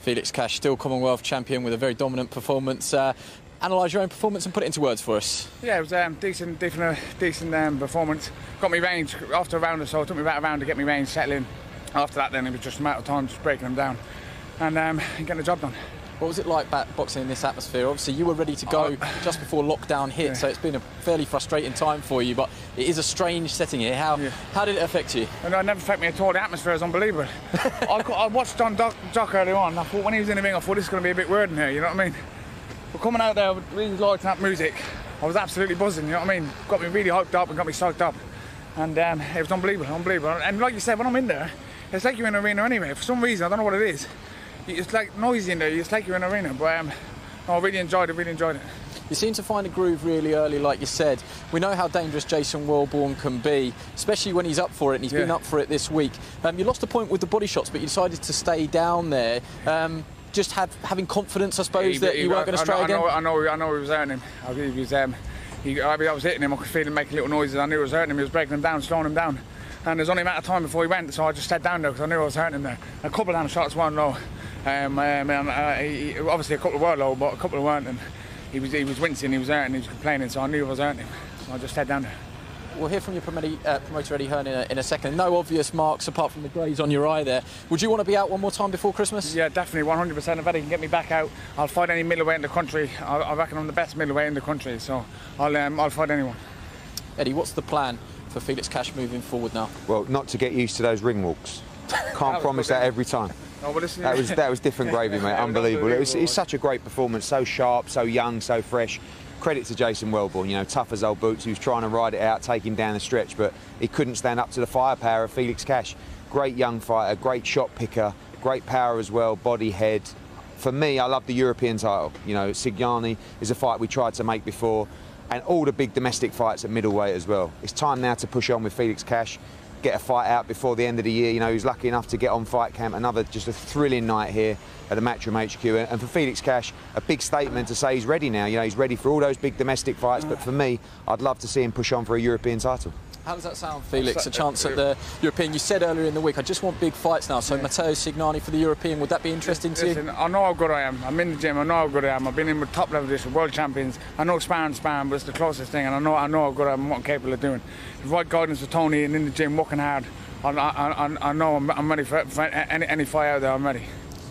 Felix Cash, still Commonwealth champion with a very dominant performance. Uh, analyse your own performance and put it into words for us. Yeah, it was um, decent, decent, uh, decent um, performance. Got me range after a round or so. It took me about a round to get me range settling. After that, then it was just a matter of time just breaking them down and um, getting the job done. What was it like back boxing in this atmosphere? Obviously, you were ready to go Oh. just before lockdown hit, Yeah. so it's been a fairly frustrating time for you. But it is a strange setting here. How Yeah. how did it affect you? And it never affected me at all. The atmosphere is unbelievable. I, I watched John Doc, Jock earlier on. I thought when he was in the ring, I thought this is going to be a bit weird in here. You know what I mean? But coming out there with really lighting up music, I was absolutely buzzing. You know what I mean? Got me really hyped up and got me psyched up, and um, it was unbelievable, unbelievable. And like you said, when I'm in there, it's like you're in an arena anyway. For some reason, I don't know what it is. It's like noisy in there. It's like you're in an arena. But um, no, I really enjoyed it. Really enjoyed it. You seem to find a groove really early, like you said. We know how dangerous Jason Welborn can be, especially when he's up for it, and he's been up for it this week. Um, you lost a point with the body shots, but you decided to stay down there. Um, just had, having confidence, I suppose, that you weren't going to I stray know, again. I know, I know, I know he was hurting him. I believe he was. Um, he, I, mean, I was hitting him. I could feel him making little noises. I knew it was hurting him. He was breaking him down, slowing him down. And there's only a matter of time before he went, so I just stayed down there because I knew I was hurting him there. A couple of them shots weren't low. Um, um, uh, he, obviously, a couple were low, but a couple weren't. And he was he was wincing, he was hurting, he was complaining, so I knew I was hurting him. So I just stayed down there. We'll hear from your promoter, uh, promoter Eddie Hearn in a, in a second. No obvious marks apart from the graze on your eye there. Would you want to be out one more time before Christmas? Yeah, definitely, 100%. If Eddie can get me back out, I'll fight any middleweight in the country. I, I reckon I'm the best middleweight in the country, so I'll um, I'll fight anyone. Eddie, what's the plan for Felix Cash moving forward now? Well, not to get used to those ring walks. Can't promise that every time. Oh, well, listen, That was that was different gravy, mate. Yeah, it was Unbelievable. It was, it's such a great performance, so sharp, so young, so fresh. Credit to Jason Welborn, you know, tough as old boots. He was trying to ride it out, take him down the stretch, but he couldn't stand up to the firepower of Felix Cash. Great young fighter, great shot picker, great power as well, body, head. For me, I love the European title. You know, Signani is a fight we tried to make before, and all the big domestic fights at middleweight as well. It's time now to push on with Felix Cash, get a fight out before the end of the year. You know, he's lucky enough to get on fight camp. Another just a thrilling night here at the Matchroom HQ. And for Felix Cash, a big statement to say he's ready now. You know, he's ready for all those big domestic fights. But for me, I'd love to see him push on for a European title. How does that sound, Felix? A chance at the European. You said earlier in the week, I just want big fights now. So Matteo Signani for the European, would that be interesting to you? I know how good I am. I'm in the gym. I know how good I am. I've been in with top level this world champions. I know sparring, sparring, but it's the closest thing, and I know I know how good I am and what I'm capable of doing. With right guidance with Tony and in the gym, working hard. I, I, I, I know I'm, I'm ready for, for any, any fight out there. I'm ready.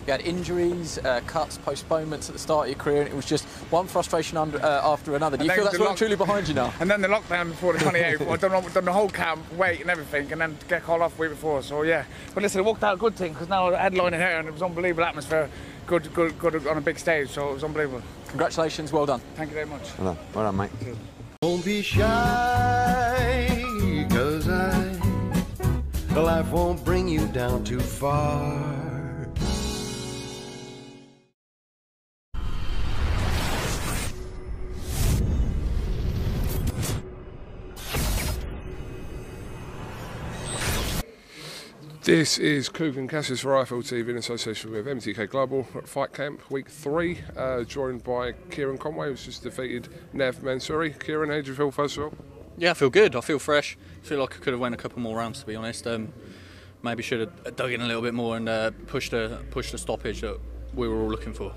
You had injuries, uh, cuts, postponements at the start of your career, and it was just one frustration under, uh, after another. Do you feel that's the lock- truly behind you now? And then the lockdown before the 28th, I done, done the whole camp, wait and everything, and then get called off the week before. So yeah, but listen, it worked out a good thing because now I had headlining here and it was unbelievable atmosphere, good, good, good on a big stage. So it was unbelievable. Congratulations, well done. Thank you very much. Well done, well done mate. Don't be shy, cause I, life won't bring you down too far. This is Kugan Cassius for IFL TV in association with MTK Global at Fight Camp Week 3, uh, joined by Kieron Conway, who's just defeated Nev Mansouri. Kieron, how do you feel first of all? Yeah, I feel good. I feel fresh. I feel like I could have went a couple more rounds to be honest. Um, maybe should have dug in a little bit more and uh, pushed a pushed a stoppage that we were all looking for.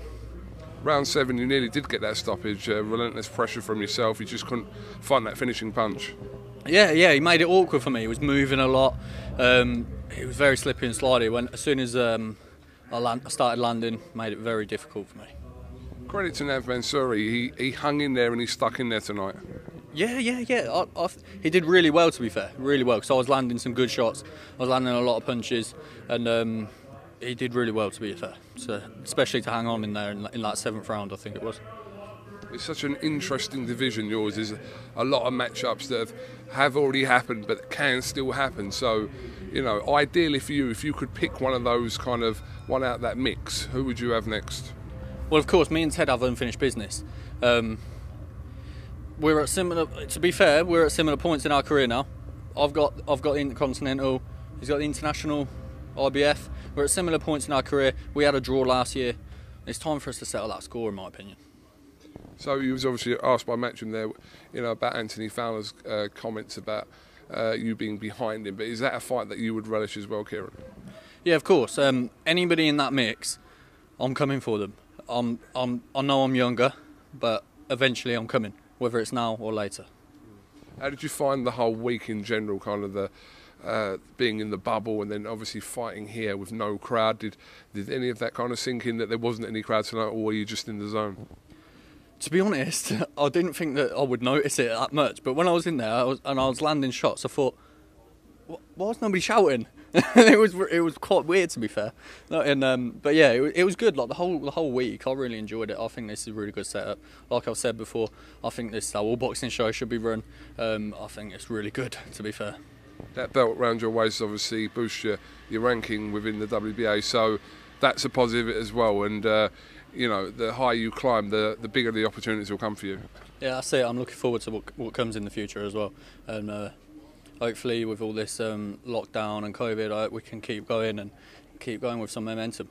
Round 7, you nearly did get that stoppage, uh, relentless pressure from yourself, you just couldn't find that finishing punch. Yeah, yeah, he made it awkward for me. He was moving a lot. Um, he was very slippery and slidey. When as soon as um, I, land, I started landing, made it very difficult for me. Credit to Nev Mansouri, he, he hung in there and he stuck in there tonight. Yeah, yeah, yeah. I, I, he did really well, to be fair, really well. Because I was landing some good shots. I was landing a lot of punches, and um, he did really well, to be fair. So, especially to hang on in there in, in that seventh round, I think it was. It's such an interesting division. Yours is a lot of matchups that have, have already happened, but can still happen. So, you know, ideally for you, if you could pick one of those kind of one out that mix, who would you have next? Well, of course, me and Ted have unfinished business. Um, we're at similar. To be fair, we're at similar points in our career now. I've got I've got the intercontinental. He's got the international, IBF. We're at similar points in our career. We had a draw last year. It's time for us to settle that score, in my opinion. So he was obviously asked by Matchroom there, you know, about Anthony Fowler's uh, comments about uh, you being behind him. But is that a fight that you would relish as well, Kieron? Yeah, of course. Um, anybody in that mix, I'm coming for them. I'm, I'm, I know I'm younger, but eventually I'm coming, whether it's now or later. How did you find the whole week in general? Kind of the uh, being in the bubble and then obviously fighting here with no crowd. Did did any of that kind of sink in that there wasn't any crowd tonight, or were you just in the zone? To be honest, I didn't think that I would notice it that much. But when I was in there I was, and I was landing shots, I thought, "Wh- why was nobody shouting? it was it was quite weird to be fair. No, and um, but yeah, it, it was good. Like the whole the whole week, I really enjoyed it. I think this is a really good setup. Like I've said before, I think this how all boxing show should be run. Um, I think it's really good. To be fair. That belt round your waist obviously boosts your, your ranking within the WBA, so that's a positive as well. And uh, you know, the higher you climb, the the bigger the opportunities will come for you. Yeah, I say I'm looking forward to what, what comes in the future as well, and uh, hopefully with all this um, lockdown and COVID, I, we can keep going and keep going with some momentum.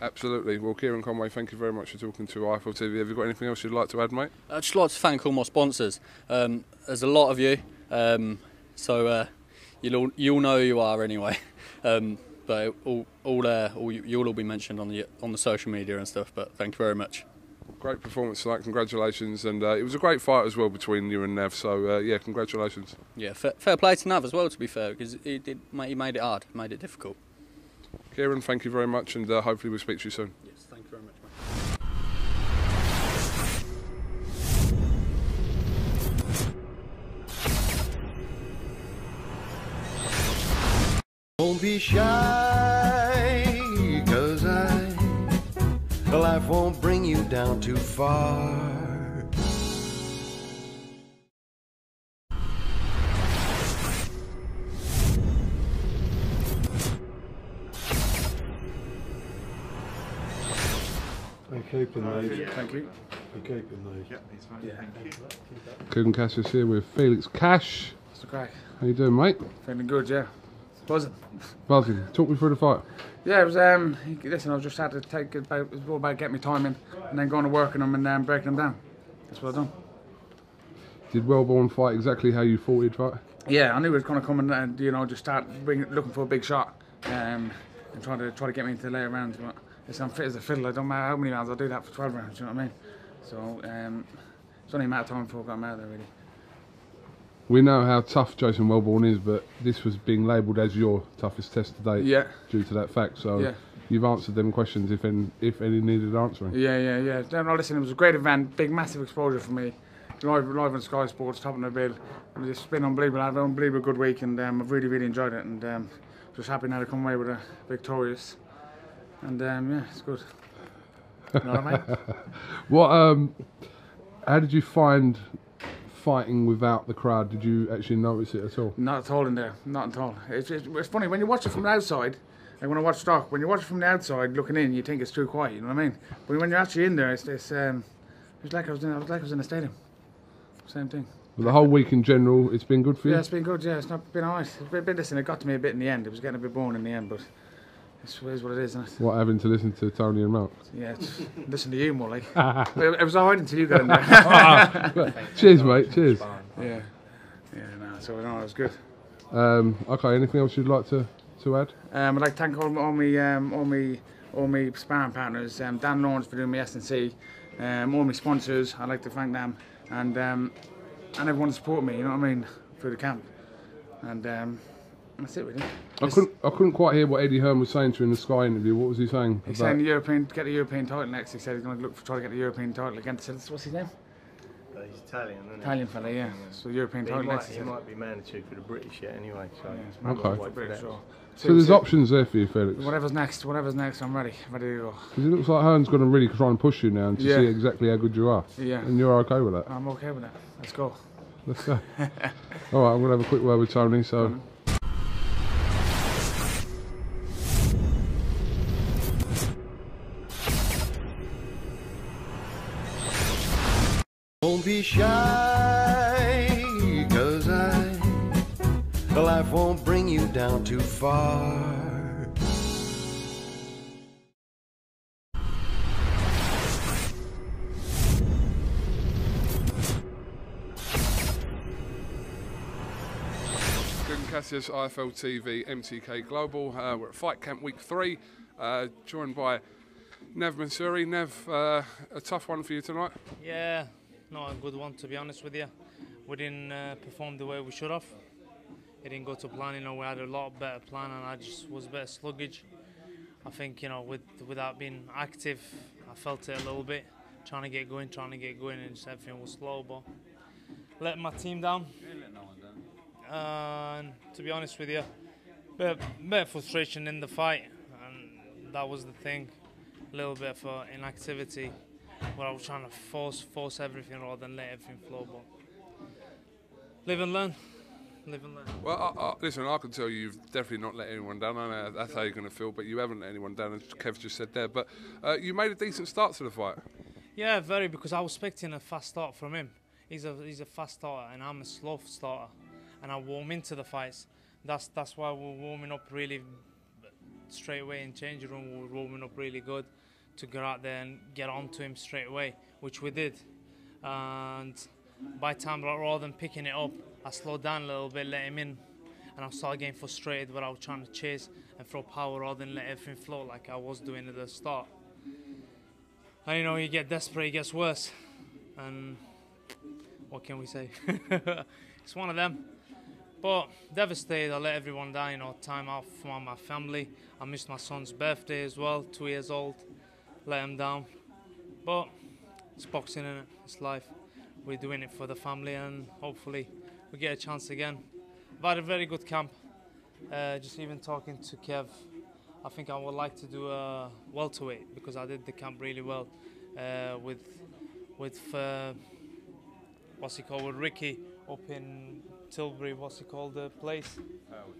Absolutely. Well, Kieron Conway, thank you very much for talking to IFL TV. Have you got anything else you'd like to add, mate? I'd just like to thank all my sponsors. Um, there's a lot of you, um, so uh, you'll all, you'll know who you are anyway. But all all uh, all you, you'll all be mentioned on the on the social media and stuff. But thank you very much. Great performance tonight. Congratulations. And uh, it was a great fight as well between you and Nev. So uh, yeah, congratulations. Yeah, fair, fair play to Nav as well. To be fair, because he did he made it hard, made it difficult. Kieron, thank you very much, and uh, hopefully we'll speak to you soon. Yes, Don't be shy, cause I, life won't bring you down too far. I'm keeping these. Thank you. I'm keeping these. Kieran Cassius here with Felix Cash. What's the crack? How you doing, mate? Feeling good, yeah. Buzzing. Buzzing. Talk me through the fight. Yeah, it was. Um, listen, I just had to take it about. It was all about getting my time in, and then going to work on them and um, breaking them down. That's what I've done. Did Welborn fight exactly how you thought he'd fight? Yeah, I knew he was going to come and uh, you know just start bring, looking for a big shot, um, and trying to try to get me into the later rounds. But listen, I'm fit as a fiddle. I don't matter how many rounds I'll do that for 12 rounds. You know what I mean? So um, it's only a matter of time before I got him out there really. We know how tough Jason Welborn is, but this was being labelled as your toughest test to date Yeah. due to that fact. So Yeah. you've answered them questions if any, if any needed answering. Yeah, yeah, yeah. No, listen, it was a great event, big, massive exposure for me. Live, live on Sky Sports, top of the bill. It's been unbelievable. I've had an unbelievable good week, and um, I've really, really enjoyed it. And um, just happy now to come away with a victorious. And um, yeah, it's good. You know what I mean? What? Um, how did you find fighting without the crowd? Did you actually notice it at all? Not at all in there, not at all. It's, it's, it's funny when you watch it from the outside. Like when I watch stock, when you watch it from the outside, looking in, you think it's too quiet. You know what I mean? But when you're actually in there, it's, it's um, it's like I was in, I was like I was in a stadium. Same thing. But the whole week in general, it's been good for you. Yeah, it's been good. Yeah, it's not been alright. It's been, been listen. It got to me a bit in the end. It was getting a bit boring in the end, but it is what it is, isn't it? What having to listen to Tony and Mark? Yeah, listen to you more like. it, was alright until you got in there. Cheers, mate. Cheers. yeah, yeah. No, so no, it was good. Um, okay. Anything else you'd like to to add? Um, I'd like to thank all, all my um, all my all my sparring partners. Um, Dan Lawrence for doing my S and C. Um, all my sponsors. I'd like to thank them and um, and everyone to support me. You know what I mean through the camp. And um, that's it really. I couldn't. I couldn't quite hear what Eddie Hearn was saying to you in the Sky interview. What was he saying? He's about- saying the European get the European title next. He said he's going to look for try to get the European title against. What's his name? But he's Italian, isn't he? Italian fella, yeah. So European But title he, next. might, he he might be Manitou for the British yet anyway. So it's might Okay. British, that. so- so there's so- options there for you, Felix. Whatever's next, whatever's next, I'm ready, ready to go. Because it looks like Hearn's going to really try and push you now and to Yeah. see exactly how good you are. Yeah. And you're okay with that. I'm okay with that. Let's go. Let's go. All right, I'm going to have a quick word with Tony. So. Don't Good Cassius, IFL TV, MTK Global. Uh, we're at Fight Camp Week 3, uh, joined by Nev Mansouri. Nev, uh, a tough one for you tonight. Yeah, not a good one to be honest with you. We didn't uh, perform the way we should have. It didn't go to plan. You know, we had a lot better plan, and I just was a bit sluggish. I think you know, with without being active, I felt it a little bit. Trying to get going, trying to get going, and just everything was slow. But let my team down. Uh, and to be honest with you, bit, bit of frustration in the fight, and that was the thing. A little bit for inactivity, where I was trying to force force everything rather than let everything flow. But live and learn. Live and learn. Well, I, I, listen, I can tell you, you've definitely not let anyone down. I know that's how you're going to feel, but you haven't let anyone down, as Kev just said there. But uh, you made a decent start to the fight. Yeah, very because I was expecting a fast start from him. He's a he's a fast starter, and I'm a slow starter, and I warm into the fights. That's that's why we're warming up really straight away in changing room. We're warming up really good to get out there and get onto him straight away, which we did. And by time rather than picking it up, I slowed down a little bit, let him in, and I started getting frustrated where I was trying to chase and throw power rather than let everything flow like I was doing at the start. And you know, you get desperate, it gets worse. And what can we say? it's one of them. But devastated, I let everyone down, you know, time off from my family. I missed my son's birthday as well, two years old. Let him down. But it's boxing, and it? It's life. We're doing it for the family, and hopefully we get a chance again. I've had a very good camp. Uh, just even talking to Kev, I think I would like to do a welterweight because I did the camp really well uh, with with uh, what's he called with Ricky up in Tilbury. What's he called the place?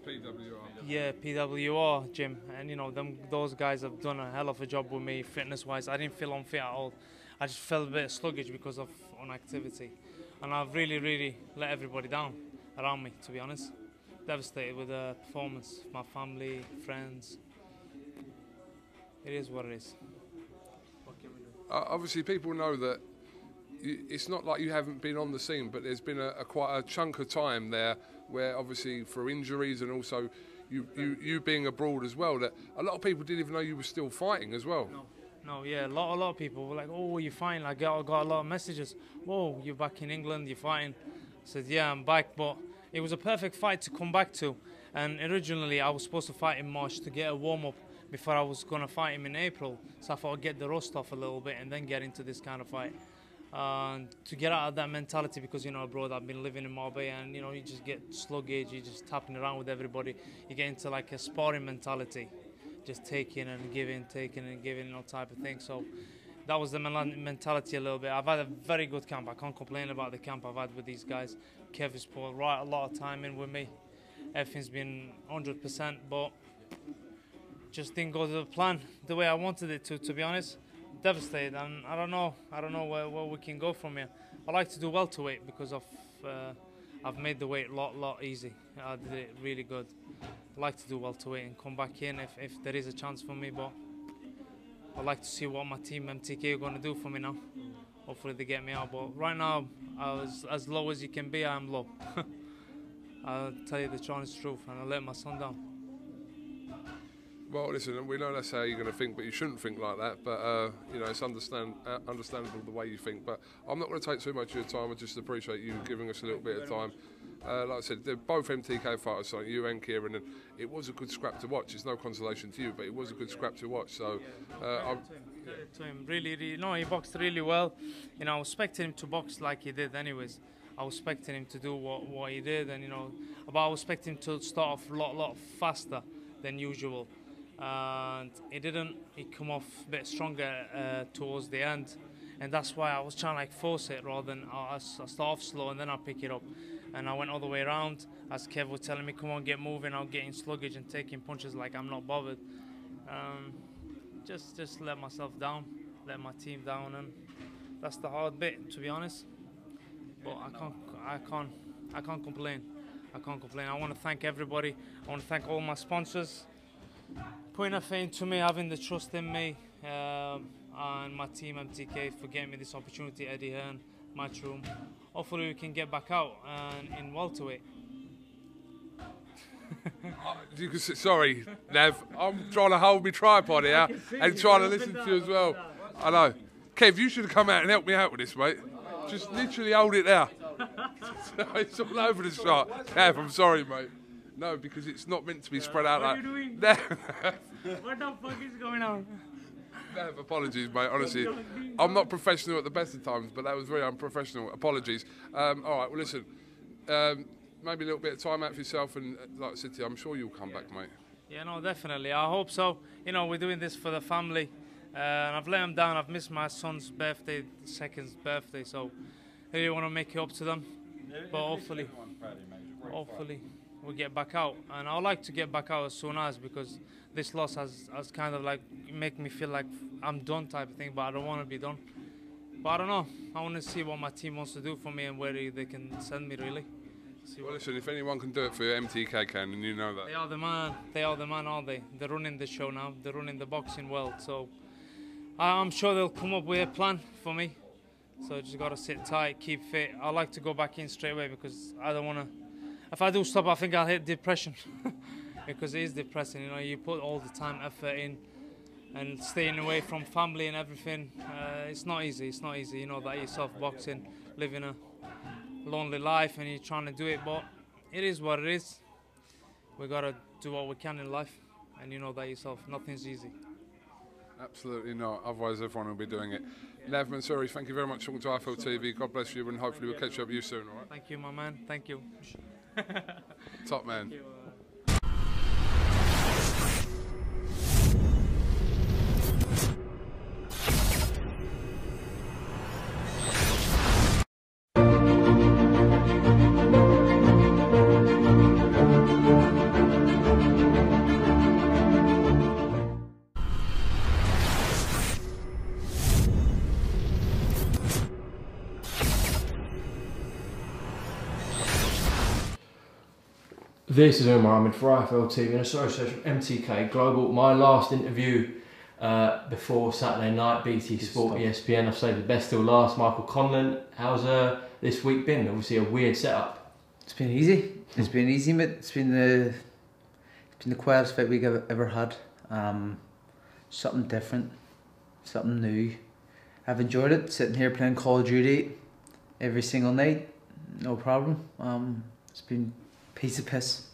PWR. Yeah, PWR gym, and you know them those guys have done a hell of a job with me fitness wise. I didn't feel unfit at all. I just felt a bit sluggish because of inactivity, and I've really, really let everybody down around me. To be honest, devastated with the performance. My family, friends. It is what it is. What can we do? Uh, obviously, people know that you, it's not like you haven't been on the scene, but there's been a, a quite a chunk of time there where, obviously, for injuries and also you, you, you being abroad as well, that a lot of people didn't even know you were still fighting as well. No, no, yeah, a lot, a lot of people were like, "Oh, you're fine." Like, I got, got a lot of messages. "Whoa, you're back in England? You're fighting?" I said, "Yeah, I'm back." But it was a perfect fight to come back to. And originally, I was supposed to fight in March to get a warm up before I was gonna fight him in April. So I thought I'd get the rust off a little bit and then get into this kind of fight. And to get out of that mentality, because you know, abroad I've been living in Marbella, and you know, you just get sluggish, you just tapping around with everybody. You get into like a sparring mentality, just taking and giving, taking and giving, you know, type of thing. So that was the mentality a little bit. I've had a very good camp. I can't complain about the camp I've had with these guys. Kev has put right a lot of time in with me. Everything's been 100%, but just didn't go to the plan the way I wanted it to. To be honest, devastated, and I don't know. I don't know where, where we can go from here. I like to do welterweight because of uh, I've made the weight a lot, lot easy. I did it really good. I like to do welterweight and come back in if, if there is a chance for me, but I'd like to see what my team MTK are going to do for me now. Hopefully they get me out, but right now, I was as low as you can be. I am low. I'll tell you the honest truth, and I let my son down. Well, listen, we know that's how you're going to think, but you shouldn't think like that. But uh, you know, it's understand uh, understandable the way you think. But I'm not going to take too much of your time. I just appreciate you giving us a little bit of time. Uh, like I said, they're both MTK fighters, so you and Kieron, and it was a good scrap to watch. It's no consolation to you, but it was a good scrap to watch. So, uh, to him. Really, really, no, he boxed really well. You know, I was expecting him to box like he did, anyways. I was expecting him to do what, what he did, and you know, but I was expecting him to start off a lot, lot faster than usual. And it didn't. He come off a bit stronger uh, towards the end, and that's why I was trying to like force it rather than I, I start off slow and then I pick it up. And I went all the way around as Kev was telling me, "Come on, get moving." I'm getting sluggish and taking punches like I'm not bothered. Um, just just let myself down, let my team down, and that's the hard bit, to be honest. But I can't, I can't, I can't complain. I can't complain. I want to thank everybody. I want to thank all my sponsors, putting a faith to me, having the trust in me, um, and my team MTK for getting me this opportunity. Eddie Hearn, Matchroom. Hopefully we can get back out and in welterweight. You can sorry, Nev. I'm trying to hold my tripod here and trying to listen to you as well. I know. Kev, you should have come out and helped me out with this, mate. Just literally hold it there. it's all over the shot. Kev, I'm sorry, mate. No, because it's not meant to be spread out what like. are you doing? Nev, what the fuck is going on? Nev, apologies, mate. Honestly, I'm not professional at the best of times, but that was very unprofessional. Apologies. Um, all right, well, listen. Um, maybe a little bit of time out for yourself, and uh, like I said to you, I'm sure you'll come back, mate. Yeah, no, definitely. I hope so. You know, we're doing this for the family, uh, and I've let them down. I've missed my son's birthday, second birthday, so I really want to make it up to them. But hopefully, hopefully, we'll get back out. And I'd like to get back out as soon as because this loss has, has kind of like make me feel like I'm done type of thing. But I don't want to be done. But I don't know. I want to see what my team wants to do for me and where they can send me really. See Well, listen, if anyone can do it for you, MTK can, and you know that. they are the man. They are the man, aren't they? They're running the show now. They're running the boxing world. So I- I'm sure they'll come up with a plan for me. So I just gotta sit tight, keep fit. I like to go back in straight away because I don't wanna. If I do stop, I think I'll hit depression because it is depressing. You know, you put all the time, effort in, and staying away from family and everything. Uh, it's not easy. It's not easy. You know that yourself boxing, living a lonely life, and you're trying to do it, but it is what it is we gotta do what we can in life, and you know that yourself. Nothing's easy. Absolutely not. Otherwise, everyone will be doing it. Nev Mansouri, thank you very much for talking to IFL TV. God bless you, and hopefully we'll catch up with you soon. All right, Thank you, my man. Thank you. top man. This is Umar Ahmed for IFL TV and association with MTK Global. My last interview uh, before Saturday night, BT Sport, ESPN. I've saved the best till last. Michael Conlan, how's uh, this week been? Obviously a weird setup. It's been easy. It's been easy, mate. It's been the it's been the quietest fight week I've ever had. Um, something different, something new. I've enjoyed it. Sitting here playing Call of Duty every single night, no problem. Um, it's been piece of piss.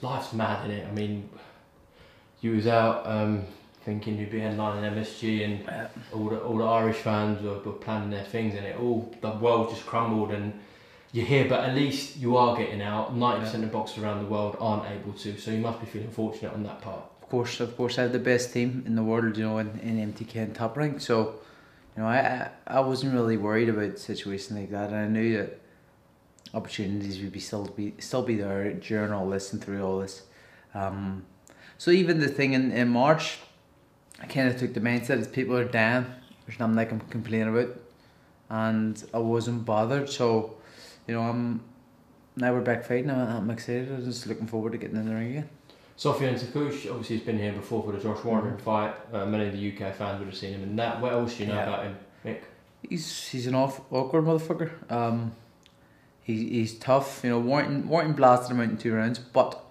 Life's mad, is it? I mean, you was out um, thinking you'd be headlining MSG and all the all the Irish fans were, were planning their things and it all the world just crumbled and you're here but at least you are getting out 90% of boxers around the world aren't able to so you must be feeling fortunate on that part Of course, of course, I have the best team in the world, you know, in, in MTK and top rank. So, you know, I, I I wasn't really worried about a situation like that, and I knew that opportunities would be still be still be there during all this and through all this. Um, so even the thing in, in March, I kind of took the mindset as people are down. There's nothing I can complain about, and I wasn't bothered. So, you know, I'm now we're back fighting. I'm, I'm excited. I'm just looking forward to getting in the ring again. Sofiane Takoucht obviously has been here before for the Josh Warren fight uh, many of the UK fans would have seen him in that what else do you know Yeah. about him Mick? He's he's an off, awkward motherfucker. Um, he, he's tough. You know, Warrington Warrington blasted him out in two rounds, but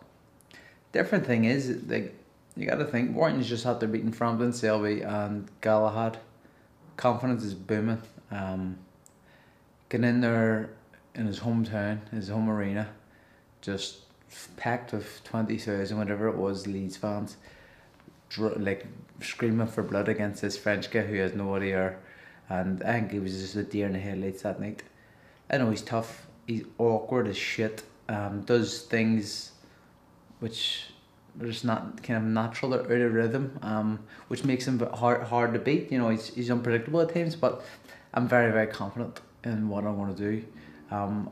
different thing is like you got to think Warrington's just had their beating Frampton, Selby, and Galahad. Confidence is booming. Um, getting in there in his hometown, his home arena, just packed with twenty thousand, whatever it was, Leeds fans, dr- like screaming for blood against this French guy who has no idea. And I think he was just a deer in the headlights that night. I know he's tough. He's awkward as shit. Um, does things which are just not kind of natural or out of rhythm. Um, which makes him hard hard to beat. You know, he's he's unpredictable at times, but I'm very very confident in what I want to do. Um,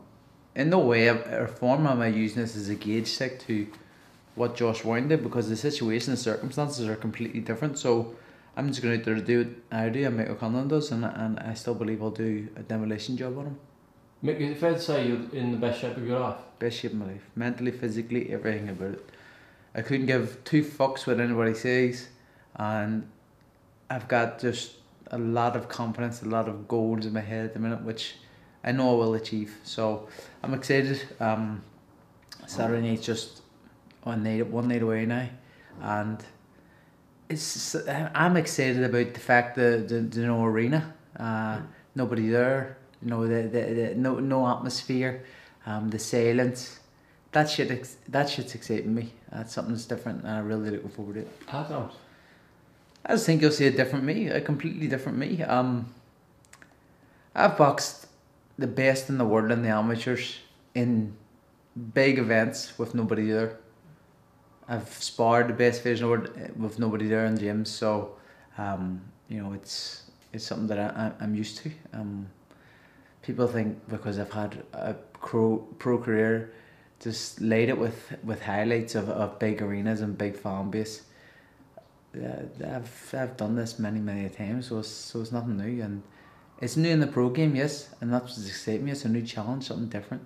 in no way or form am I using this as a gauge stick to what Josh Warren did because the situation and circumstances are completely different. So I'm just going to do what I do and Michael Conlan does, and, and I still believe I'll do a demolition job on him. Mick, is it fair to say you're in the best shape of your life? Best shape of my life, mentally, physically, everything about it. I couldn't give two fucks what anybody says, and I've got just a lot of confidence, a lot of goals in my head at the minute, which I know I will achieve. So I'm excited. Um, Saturday night's just on night one night away now, and it's I'm excited about the fact that the, the no arena, uh, nobody there, you know the, the, the no no atmosphere, um, the silence. That shit ex- that shit's exciting me. That's something that's different, and I'm really looking forward to it. Comes? I just think you'll see a different me, a completely different me. Um, I've boxed the best in the world in the amateurs in big events with nobody there. I've sparred the best fighters in the world eh, with nobody there in gyms, so um, you know it's it's something that I, I- I'm used to. Um, people think because I've had a pro, pro career, just laid it with, with highlights of, of big arenas and big fan base. Yeah, I've I've done this many many times, so it's, so it's nothing new, and it's new in the pro game, yes, and that's what's exciting me. It's a new challenge, something different,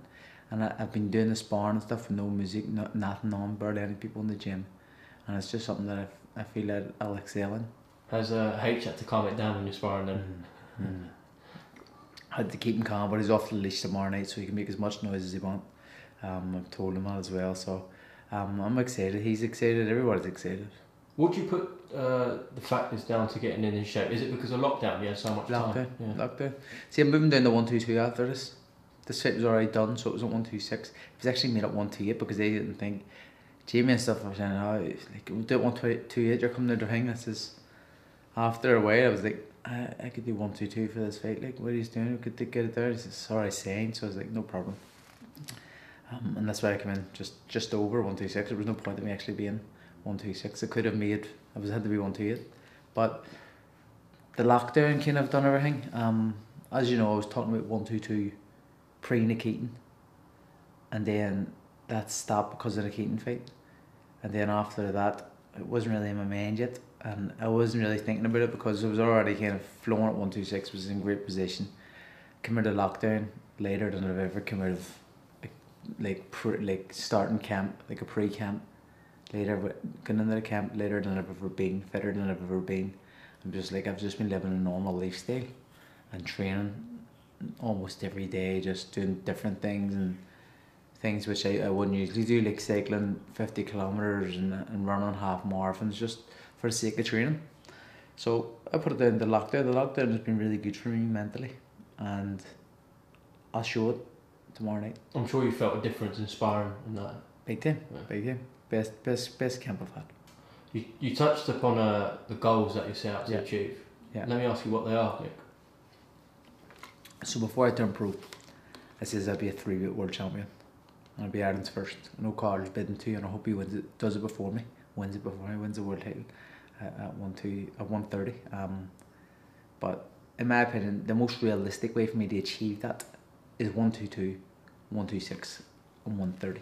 and I, I've been doing the sparring and stuff with no music, no, nothing on, barely any people in the gym, and it's just something that I, I feel I'll excel in. Has uh, H had to calm it down when you're sparring then? Mm. Had to keep him calm, but he's off the leash tomorrow night, so he can make as much noise as he wants. Um, I've told him that as well, so um, I'm excited. He's excited. Everybody's excited. Would you put uh, the factors down to getting in in shape? Is it because of lockdown had so much Lockdown, time? Yeah. lockdown. See, I'm moving down to one two two after this. This fight was already done, so it was at one two six. It was actually made at one two eight because they didn't think Jamie and stuff were saying, "Oh, like we do one two two eight. You're coming to the ring." This is after a while. I was like, I, I could do one two two for this fight. Like, what are you doing? Could get it there. He says, "Sorry, saying." So I was like, "No problem." Um, and that's why I came in just just over one two six. There was no point in me actually being one two six. I could have made. I was had to be one two eight, but the lockdown kind of done everything. Um, as you know, I was talking about one two two pre Nikitin, and then that stopped because of the Keaton fight, and then after that, it wasn't really in my mind yet, and I wasn't really thinking about it because I was already kind of flowing at one two six. Was in great position. Came out of lockdown later than I've ever come out of like like pre, like starting camp like a pre camp later going into the camp later than I've ever been fitter than I've ever been I'm just like I've just been living a normal lifestyle and training almost every day just doing different things and things which I, I wouldn't usually do like cycling 50 kilometers and, and running half marathons just for the sake of training so I put it down to lockdown the lockdown has been really good for me mentally and I'll show it tomorrow night I'm sure you felt a difference in sparring and that. big time big time best best best camp I've had You, you touched upon uh, the goals that you set out to Yeah. achieve. Yeah. Let me ask you what they are, Nick. So before I turn pro, I says I'll be a three weight world champion. And I'll be Ireland's first. I know Carl's bidding too, and I hope he wins it, does it before me, wins it before he wins the world title at, one two at one thirty. Um, but in my opinion, the most realistic way for me to achieve that is one two two, one two six, and one thirty.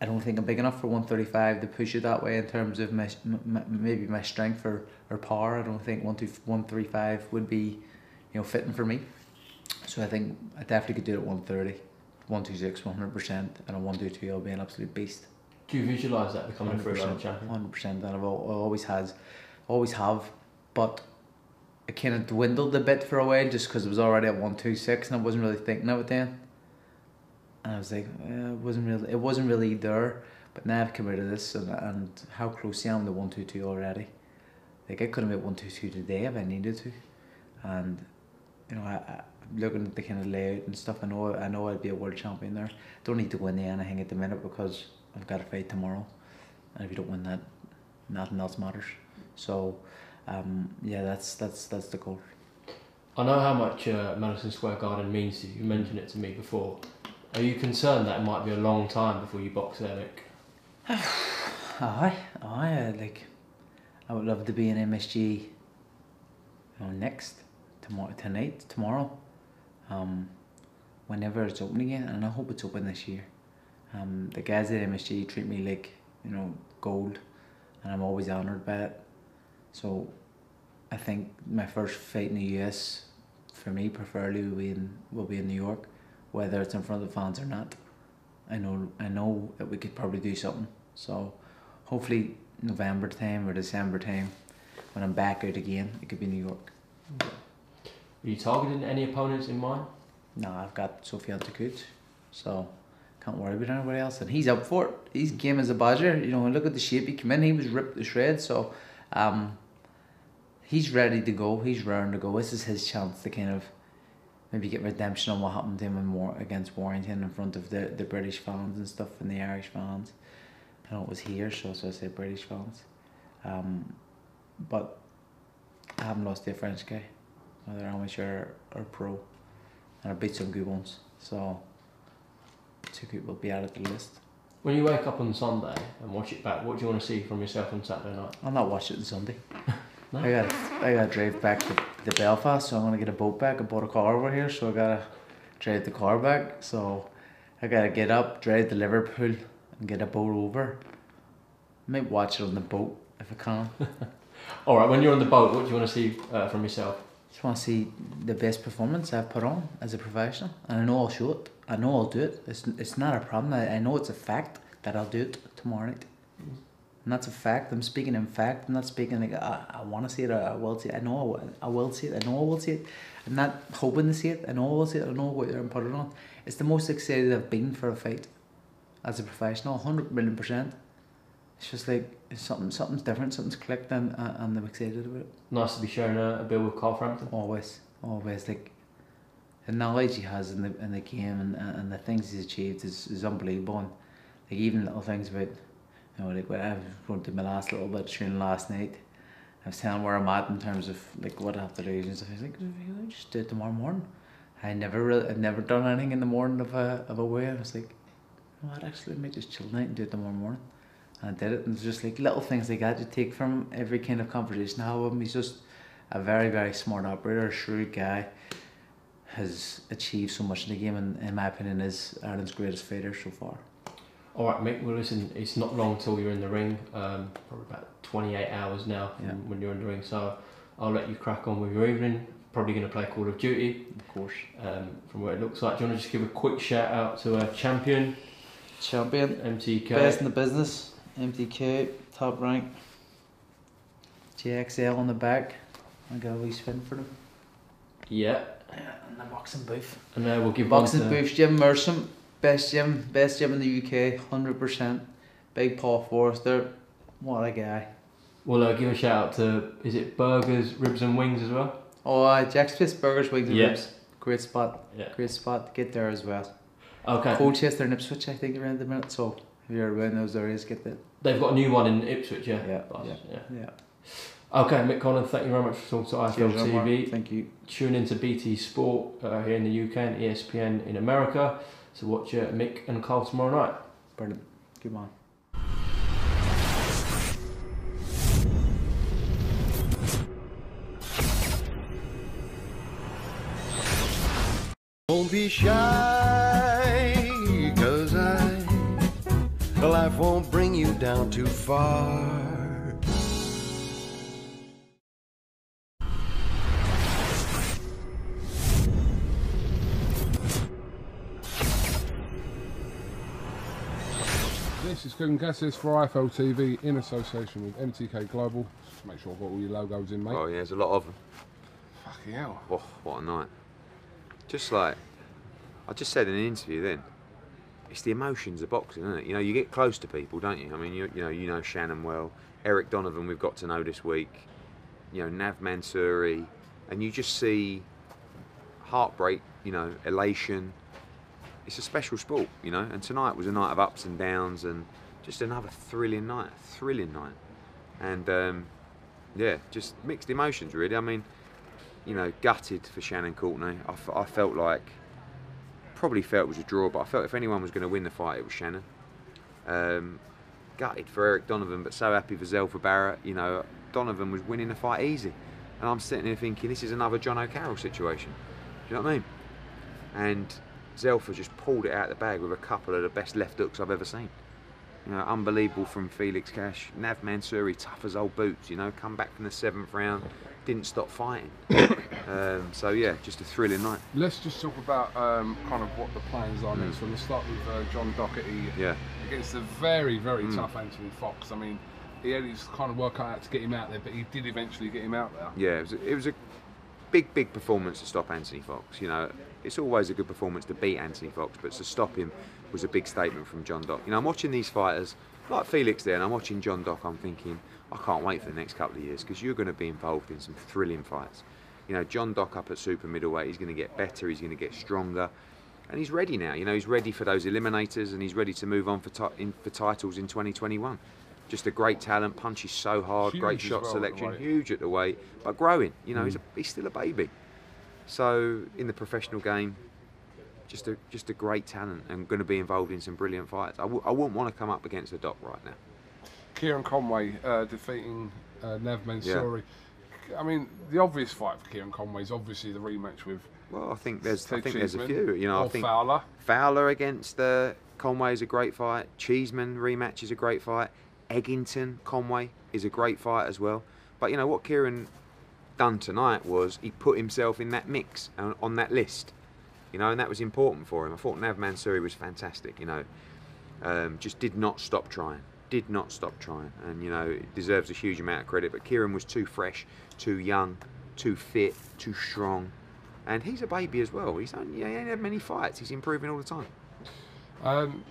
I don't think I'm big enough for 135 to push it that way in terms of my, m- m- maybe my strength or, or power. I don't think 1, 2, 135 would be you know fitting for me. So I think I definitely could do it at 130, 126, 100%, and a 122 I'll be an absolute beast. Do you visualise that becoming a free world 100%, champion? 100%, and I've always has, always have, but it kind of dwindled a bit for a while just because it was already at 126 and I wasn't really thinking of it then. And I was like, eh, it wasn't really, it wasn't really there. But now I've come out of this and, and how close I am to 122 already. Like I could have made 122 today if I needed to. And, you know, I, I, looking at the kind of layout and stuff, I know I know I'd be a world champion there. Don't need to win anything at the minute because I've got a fight tomorrow. And if you don't win that, nothing else matters. So, um, yeah, that's that's that's the goal. I know how much uh, Madison Square Garden means to you. You mentioned it to me before. Are you concerned that it might be a long time before you box there, Nick? Aye, aye, uh, like I would love to be in MSG you know, next tomorrow tonight, tomorrow. Um whenever it's open again and I hope it's open this year. Um the guys at MSG treat me like, you know, gold and I'm always honoured by it. So I think my first fight in the US for me preferably will be in will be in New York, whether it's in front of the fans or not. I know I know that we could probably do something. So hopefully November time or December time when I'm back out again, it could be New York. Are you targeting any opponents in mind? No, I've got Sofiane Takoucht. So Can't worry about anybody else. And he's up for it. He's game as a badger. You know, look at the shape he came in. He was ripped to shreds. So, um, he's ready to go. He's raring to go. This is his chance to kind of maybe get redemption on what happened to him in War- against Warrington in front of the, the British fans and stuff and the Irish fans. I know it was here, so, so I say British fans. Um, but I haven't lost to a French guy, whether amateur or pro, and I beat some good ones. So two people will be out of the list. When you wake up on Sunday and watch it back, what do you want to see from yourself on Saturday night? I'll not watch it on Sunday. No? I got I got to drive back to, to Belfast, so I'm gonna get a boat back. I bought a car over here, so I gotta drive the car back. So I gotta get up, drive to Liverpool, and get a boat over. Might watch it on the boat if I can. All right, when you're on the boat, what do you want to see uh, from yourself? Just want to see the best performance I've put on as a professional, and I know I'll show it. I know I'll do it. It's it's not a problem. I, I know it's a fact that I'll do it tomorrow night. And that's a fact. I'm speaking in fact. I'm not speaking like ah, I, I want to see it or I will see it. I know I will, I will see it. I know I will see it. I'm not hoping to see it. I know I will see it. I know what there and put it on. It's the most excited I've been for a fight as a professional, 100 million percent. It's just like something something's different, something's clicked, and, and and I'm excited about it. Nice to be sharing a, a bill with Carl Frampton. Always, always like the knowledge he has in the in the game and, and the things he's achieved is, is unbelievable. And like even little things about you know like when I was going to my last little bit of training last night, I was telling where I'm at in terms of like what I have to do and stuff. He's like, "You just do it tomorrow morning. I never really, I've never done anything in the morning of a of a way. I was like, what, actually, I might just chill night and do it tomorrow morning. And I did it, and it's just like little things like that you take from every kind of conversation I have with him. He's just a very, very smart operator, a shrewd guy, has achieved so much in the game, and in my opinion, is Ireland's greatest fighter so far. All right, Mick. Well, listen, it's not long till you're in the ring. Um, probably about 28 hours now from Yeah. when you're in the ring. So I'll let you crack on with your evening. Probably going to play Call of Duty. Of course. Um, from what it looks like, do you want to just give a quick shout out to a champion, Champion, MTK? best in the business, MTK, top rank, JXL on the back. I got a wee spin for them. Yeah, Yeah, and the boxing booth. and uh, we'll give Boxing one to, booth, Jim Mersham, best gym, best gym in the UK, hundred percent. Big Paul Forrester, what a guy. We'll uh, give a shout out to is it Burgers, Ribs and Wings as well? Oh, uh, Jack's Place Burgers, Wings and Yeah. Ribs, great spot, Yeah. great spot. To get there as well. Okay. Colchester and Ipswich, I think, around the minute. So if you're around those areas, get there. They've got a new one in Ipswich, yeah. Yeah, Bus, yeah. yeah. Yeah. Okay, Mick Conlan, thank you very much for talking to IFL Cheers, Omar. Thank you. Tune into BT Sport uh, here in the UK and ESPN in America to watch uh, Mick and Carl tomorrow night. Brilliant. Good man. Don't be shy, life won't bring you down too far. This is Kevin Cassis for IFL TV in association with MTK Global. Just make sure I've got all your logos in, mate. Oh yeah, there's a lot of them. Fucking hell. Oh, what a night. Just like, I just said in an interview then, it's the emotions of boxing, isn't it? You know, you get close to people, don't you? I mean, you, you know, you know Shannon well, Eric Donovan we've got to know this week, you know, Nav Mansouri, and you just see heartbreak, you know, elation. It's a special sport, you know, and tonight was a night of ups and downs and just another thrilling night, a thrilling night. And um, yeah, just mixed emotions really. I mean, you know, gutted for Shannon Courtenay. I felt like, probably felt it was a draw, but I felt if anyone was going to win the fight, it was Shannon. Um, gutted for Eric Donovan, but so happy for Zelfa Barrett. You know, Donovan was winning the fight easy. And I'm sitting here thinking, this is another John O'Carroll situation. Do you know what I mean? And Zelfa just pulled it out of the bag with a couple of the best left hooks I've ever seen. You know, unbelievable from Felix Cash. Nav Mansouri, tough as old boots, you know, come back from the seventh round, didn't stop fighting. Um, so, yeah, just a thrilling night. Let's just talk about um, kind of what the plans are next. So we'll start with uh, John Docherty Yeah. against a very, very Mm. tough Anthony Fox. I mean, he had his kind of work out to get him out there, but he did eventually get him out there. Yeah, it was a, it was a big, big performance to stop Anthony Fox. You know, it's always a good performance to beat Anthony Fox, but to stop him was a big statement from John Dock. You know, I'm watching these fighters like Felix there, and I'm watching John Dock. I'm thinking, I can't wait for the next couple of years because you're going to be involved in some thrilling fights. You know, John Docherty at super middleweight, he's going to get better, he's going to get stronger, and he's ready now. You know, he's ready for those eliminators, and he's ready to move on for, ti- in, for titles in 2021. Just a great talent, punches so hard, Huge great shot well selection, weight. huge at the weight, but growing. You know, he's, a, he's still a baby. So in the professional game, just a just a great talent and going to be involved in some brilliant fights. I w- I wouldn't want to come up against the Doc right now. Kieron Conway uh, defeating uh, Nav Mansouri. I mean, the obvious fight for Kieron Conway is obviously the rematch with. Well, I think there's I think there's a few. You know, or I think Fowler. Fowler against uh, Conway is a great fight. Cheeseman rematch is a great fight. Eggington Conway is a great fight as well. But you know what Kieron done tonight was he put himself in that mix on, on that list. You know, and that was important for him. I thought Nav Mansouri was fantastic. You know, um, just did not stop trying. Did not stop trying, and you know, it deserves a huge amount of credit. But Kieron was too fresh, too young, too fit, too strong, and he's a baby as well. He's only, he ain't had many fights. He's improving all the time. Um,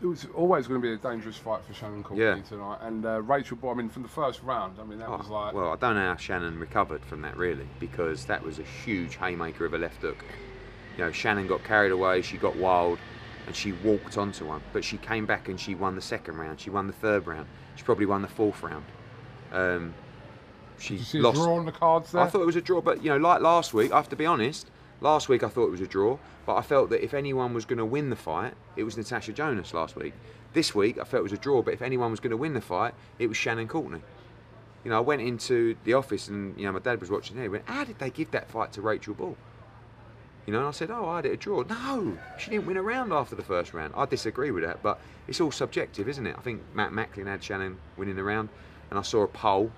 it was always going to be a dangerous fight for Shannon Courtenay Yeah. tonight. And uh, Rachel, Boy, I mean, from the first round, I mean, that was Oh, like. well, I don't know how Shannon recovered from that really, because that was a huge haymaker of a left hook. You know, Shannon got carried away, she got wild, and she walked onto one. But she came back and she won the second round. She won the third round. She probably won the fourth round. Um, she Did you lost. draw on the cards there? I thought it was a draw, but you know, like last week, I have to be honest. Last week I thought it was a draw, but I felt that if anyone was going to win the fight, it was Natasha Jonas last week. This week I felt it was a draw, but if anyone was going to win the fight, it was Shannon Courtenay. You know, I went into the office and you know my dad was watching there. He went, "How did they give that fight to Rachel Ball?" You know, and I said, "Oh, I had it a draw." No, she didn't win a round after the first round. I disagree with that, but it's all subjective, isn't it? I think Matt Macklin had Shannon winning the round, and I saw a poll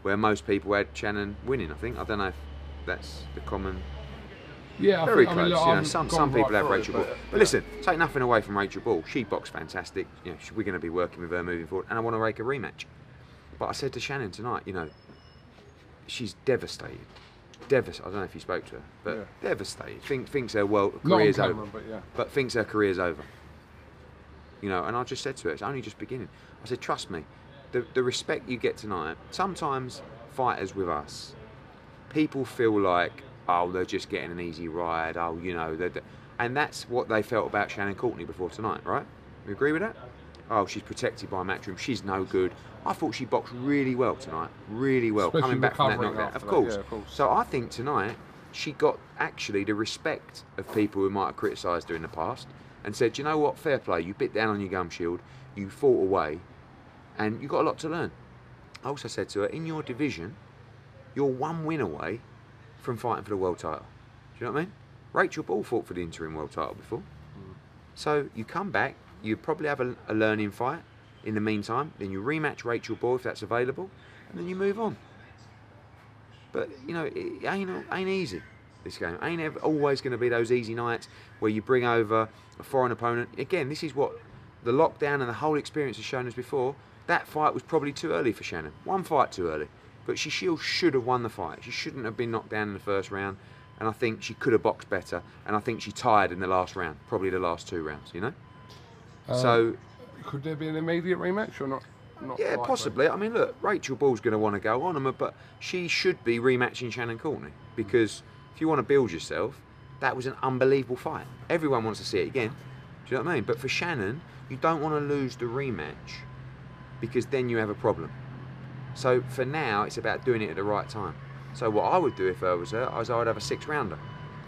where most people had Shannon winning. I think I don't know if that's the common. Yeah, I very think- I close. mean, look, you know, some some people right have Rachel Ball, but, but, listen, take nothing away from Rachel Ball. She boxed fantastic. You know, we're going to be working with her moving forward, and I want to make a rematch. But I said to Shannon tonight, you know, she's devastated. Devast- I don't know if you spoke to her, but Yeah. devastated. Think, thinks her world career's camera, over. but yeah. But thinks her career's over. You know, and I just said to her, it's only just beginning. I said, trust me, the, the respect you get tonight, sometimes fighters with us, people feel like, oh, they're just getting an easy ride, oh, you know, they're, and that's what they felt about Shannon Courtenay before tonight, right? You agree with that? Oh, she's protected by a Matchroom, she's no good. I thought she boxed really well tonight, really well, Especially coming back from that after Of that, course. yeah, of course. So I think tonight she got actually the respect of people who might have criticised her in the past and said, you know what, fair play, you bit down on your gum shield, you fought away, and you got a lot to learn. I also said to her, in your division, you're one win away from fighting for the world title. Do you know what I mean? Rachel Ball fought for the interim world title before. Mm. So you come back, you probably have a, a learning fight in the meantime, then you rematch Rachel Ball if that's available, and then you move on. But you know, it ain't ain't easy. This game ain't ever, always going to be those easy nights where you bring over a foreign opponent. Again, this is what the lockdown and the whole experience has shown us before. That fight was probably too early for Shannon. One fight too early, but she still should have won the fight. She shouldn't have been knocked down in the first round, and I think she could have boxed better. And I think she tired in the last round, probably the last two rounds. You know. Um, so Could there be an immediate rematch or not? not yeah, likely? possibly. I mean, look, Rachel Ball's going to want to go on, um, but she should be rematching Shannon Courtenay because if you want to build yourself, that was an unbelievable fight. Everyone wants to see it again. Do you know what I mean? But for Shannon, you don't want to lose the rematch because then you have a problem. So for now, it's about doing it at the right time. So what I would do if I was her, is I would have a six rounder,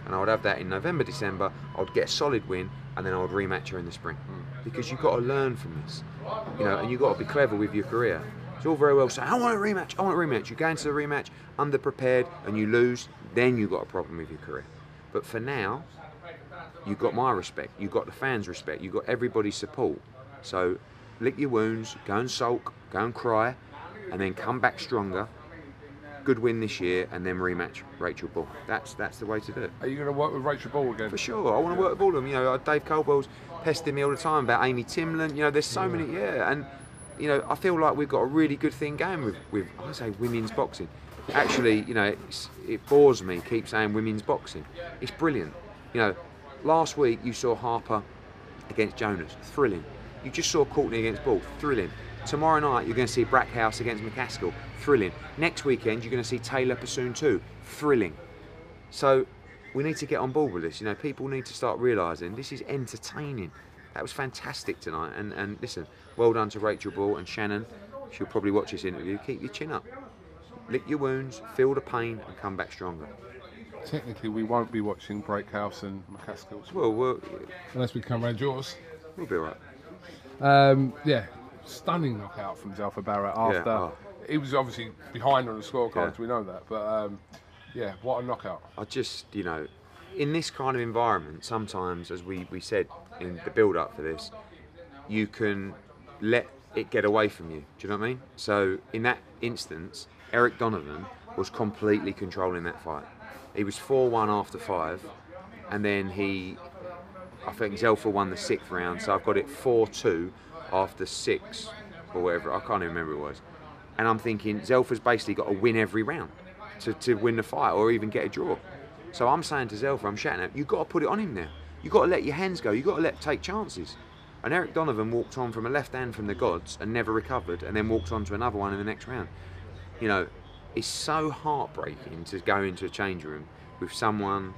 and I would have that in November, December. I would get a solid win, and then I would rematch her in the spring. Because you've got to learn from this, you know, and you've got to be clever with your career. It's all very well saying, I want a rematch, I want a rematch. You go into the rematch underprepared and you lose, then you've got a problem with your career. But for now, you've got my respect, you've got the fans' respect, you've got everybody's support. So lick your wounds, go and sulk, go and cry, and then come back stronger. Good win this year, and then rematch Rachel Ball. That's that's the way to do it. Are you going to work with Rachel Ball again? For sure, I want to work with all of them. You know, uh, Dave Coldwell's pestering me all the time about Amy Timlin. You know, there's so many, yeah, and you know, I feel like we've got a really good thing going with with I say women's boxing. actually, you know, it's, it bores me. Keep saying women's boxing. It's brilliant. You know, last week you saw Harper against Jonas, thrilling. You just saw Courtenay against Ball, thrilling. Tomorrow night you're going to see Braekhus against McCaskill, thrilling. Next weekend you're going to see Taylor Persoon too, thrilling. So we need to get on board with this. You know, people need to start realising this is entertaining. That was fantastic tonight. And, and listen, well done to Rachel Ball and Shannon. She'll probably watch this interview. Keep your chin up, lick your wounds, feel the pain, and come back stronger. Technically, we won't be watching Braekhus and McCaskill's. Well, we'll, unless we come round yours. we'll be alright. Um, yeah, stunning knockout from Zelfa Barrett Yeah, after. oh. He was obviously behind on the scorecards, Yeah. we know that. But um, yeah, what a knockout. I just, you know, in this kind of environment, sometimes, as we, we said in the build up for this, you can let it get away from you. Do you know what I mean? So, in that instance, Eric Donovan was completely controlling that fight. He was 4 1 after five, and then he, I think Zelfa won the sixth round, so I've got it 4 2 after six, or whatever, I can't even remember it was. And I'm thinking, Zelfa's basically got to win every round to, to win the fight or even get a draw. So I'm saying to Zelfa, I'm shouting at you've got to put it on him now. You've got to let your hands go. You've got to let take chances. And Eric Donovan walked on from a left hand from the gods and never recovered, and then walked on to another one in the next round. You know, it's so heartbreaking to go into a change room with someone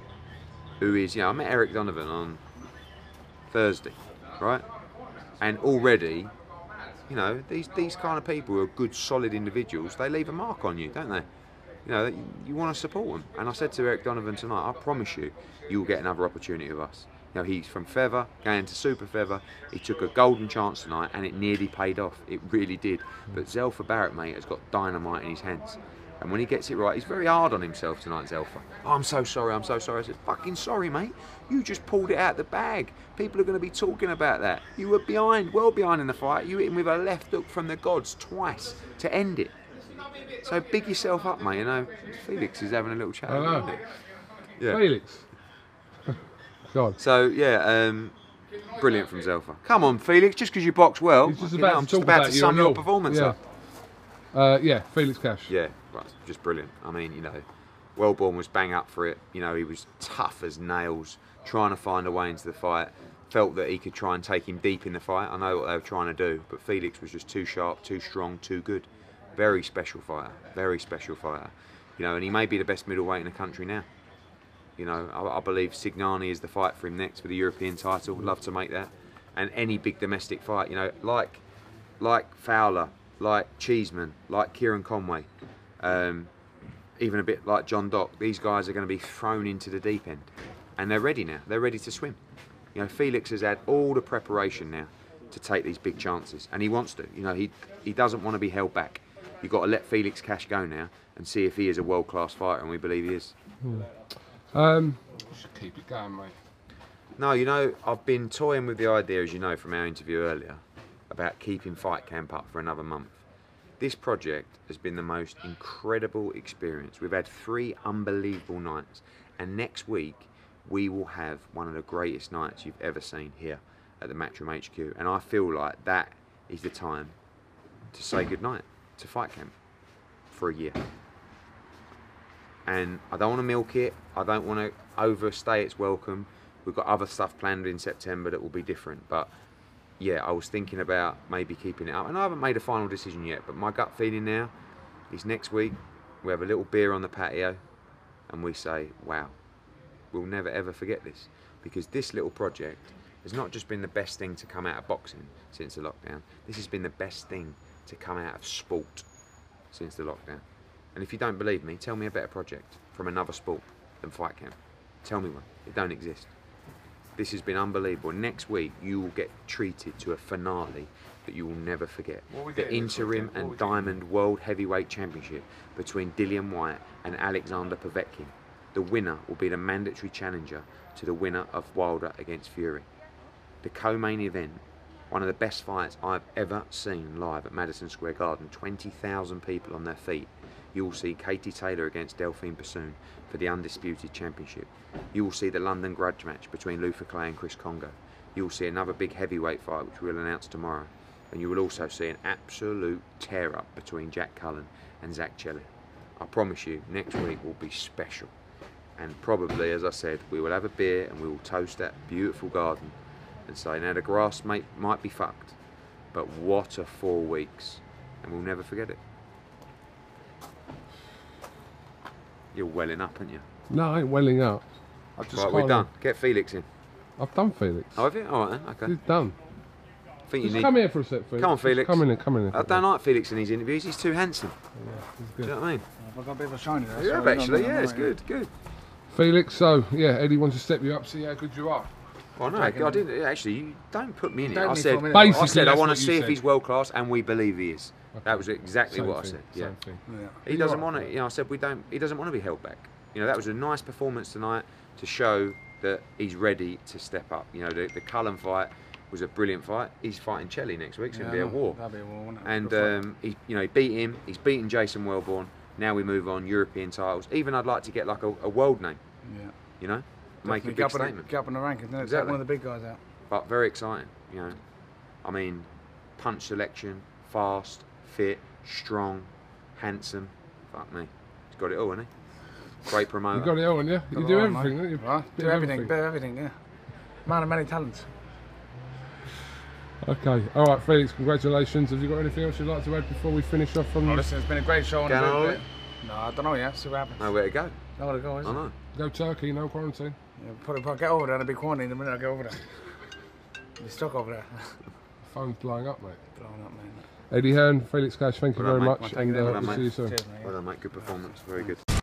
who is, you know, I met Eric Donovan on Thursday, right? And already, you know, these these kind of people who are good, solid individuals, they leave a mark on you, don't they? You know, you, want to support them. And I said to Eric Donovan tonight, I promise you, you will get another opportunity with us. Know, he's from Feather, going to Super Feather. He took a golden chance tonight, and it nearly paid off. It really did. But Zelfa Barrett, mate, has got dynamite in his hands. And when he gets it right, he's very hard on himself tonight, Zelfa. Oh, I'm so sorry, I'm so sorry. I said, fucking sorry, mate. You just pulled it out the bag. People are going to be talking about that. You were behind, well behind in the fight. You hit him with a left hook from the gods twice to end it. So big yourself up, mate. You know, Felix is having a little chat. I know. Yeah. Felix. God. So yeah, um, brilliant from Zelfa. Come on, Felix. Just because you box well, He's just you know, I'm just about about to sum your performance Yeah. up. Uh, yeah, Felix Cash. Yeah, right, just brilliant. I mean, you know, Welborn was bang up for it. You know, he was tough as nails, trying to find a way into the fight. Felt that he could try and take him deep in the fight. I know what they were trying to do, but Felix was just too sharp, too strong, too good. Very special fighter. Very special fighter. You know, and he may be the best middleweight in the country now. You know, I, I believe Signani is the fight for him next for the European title. Love to make that. And any big domestic fight, you know, like like Fowler, like Cheeseman, like Kieron Conway, um, even a bit like John Docherty. These guys are going to be thrown into the deep end, and they're ready now. They're ready to swim. You know, Felix has had all the preparation now to take these big chances, and he wants to. You know, he he doesn't want to be held back. You've got to let Felix Cash go now and see if he is a world class fighter, and we believe he is. Um, you should keep it going, mate. No, you know, I've been toying with the idea, as you know from our interview earlier, about keeping Fight Camp up for another month. This project has been the most incredible experience. We've had three unbelievable nights, and next week we will have one of the greatest nights you've ever seen here at the Matchroom HQ. And I feel like that is the time to say goodnight to Fight Camp for a year. And I don't want to milk it. I don't want to overstay its welcome. We've got other stuff planned in September that will be different. But yeah, I was thinking about maybe keeping it up. And I haven't made a final decision yet. But my gut feeling now is next week we have a little beer on the patio and we say, wow, we'll never ever forget this. Because this little project has not just been the best thing to come out of boxing since the lockdown, this has been the best thing to come out of sport since the lockdown. And if you don't believe me, tell me a better project from another sport than Fight Camp. Tell me one. It don't exist. This has been unbelievable. Next week, you will get treated to a finale that you will never forget. What are we The interim weekend? What are and diamond world heavyweight championship between Dillian Whyte and Alexander Povetkin. The winner will be the mandatory challenger to the winner of Wilder against Fury. The co-main event, one of the best fights I've ever seen live at Madison Square Garden. 20,000 people on their feet. You will see Katie Taylor against Delfine Persoon for the undisputed championship. You will see the London grudge match between Luther Clay and Chris Kongo. You will see another big heavyweight fight which we'll announce tomorrow. And you will also see an absolute tear up between Jack Cullen and Zach Chelly. I promise you, next week will be special. And probably, as I said, we will have a beer and we will toast that beautiful garden and say, now the grass may, might be fucked, but what a four weeks. And we'll never forget it. You're welling up, aren't you? No, I ain't welling up. I just right, we're can't- done. Get Felix in. I've done Felix. Oh, have you? All right then. Okay. He's done. I think you Just need. come here for a sec, Felix. Come on, Just Felix. come in and come in. I don't like Felix in these interviews. He's too handsome. Oh, yeah, he's Do you know what I mean? I've got a bit of a shiny there. You so have actually. Yeah, it's not- good. Good. Felix, so yeah, Eddie wants to step you up, see how good you are. Well, no, I didn't. Actually, you don't put me in it. Don't I said, for a minute. I said, I want to see if he's world class, and we believe he is. Okay. That was exactly Same what I said. Yeah. Yeah. He doesn't want to. You know, I said we don't. He doesn't want to be held back. You know, that was a nice performance tonight to show that he's ready to step up. You know, the, the Cullen fight was a brilliant fight. He's fighting Chelly next week. It's Yeah, going to be I a know. war. That'll be a war, won't it? And um, he, you know, he beat him. He's beaten Jason Welborn. Now we move on European titles. Even I'd like to get like a, a world name. yeah. You know, make a Definitely big up in the- statement. Get up in the rankings, isn't? Take Exactly. one of the big guys out. but very exciting. You know, I mean, punch selection, fast, fit, strong, handsome. Fuck me, he's got it all, hasn't he? Great promoter. You got it all, haven't you? You Got do it all, everything, mate. don't you? Right? Bit Do of everything, bit of everything, yeah. Man of many talents. Okay, all right, Felix. Congratulations. Have you got anything else you'd like to add before we finish off from? Oh, listen, it's been a great show. and Going a on good bit. No, I don't know yet. See what happens. Nowhere to go. Nowhere to go, is I it? know. Go Turkey, no quarantine. Yeah, put it, put, get over there and I'll be quarantined the minute I get over there. Be stuck over there. Phone's blowing up, mate. Blowing up, man. Eddie Hearn, Felix Cash, thank you Well very done, much, Thank and you very uh, much, we'll see you soon. Cheers, mate. Well done, mate. Good performance. Very good.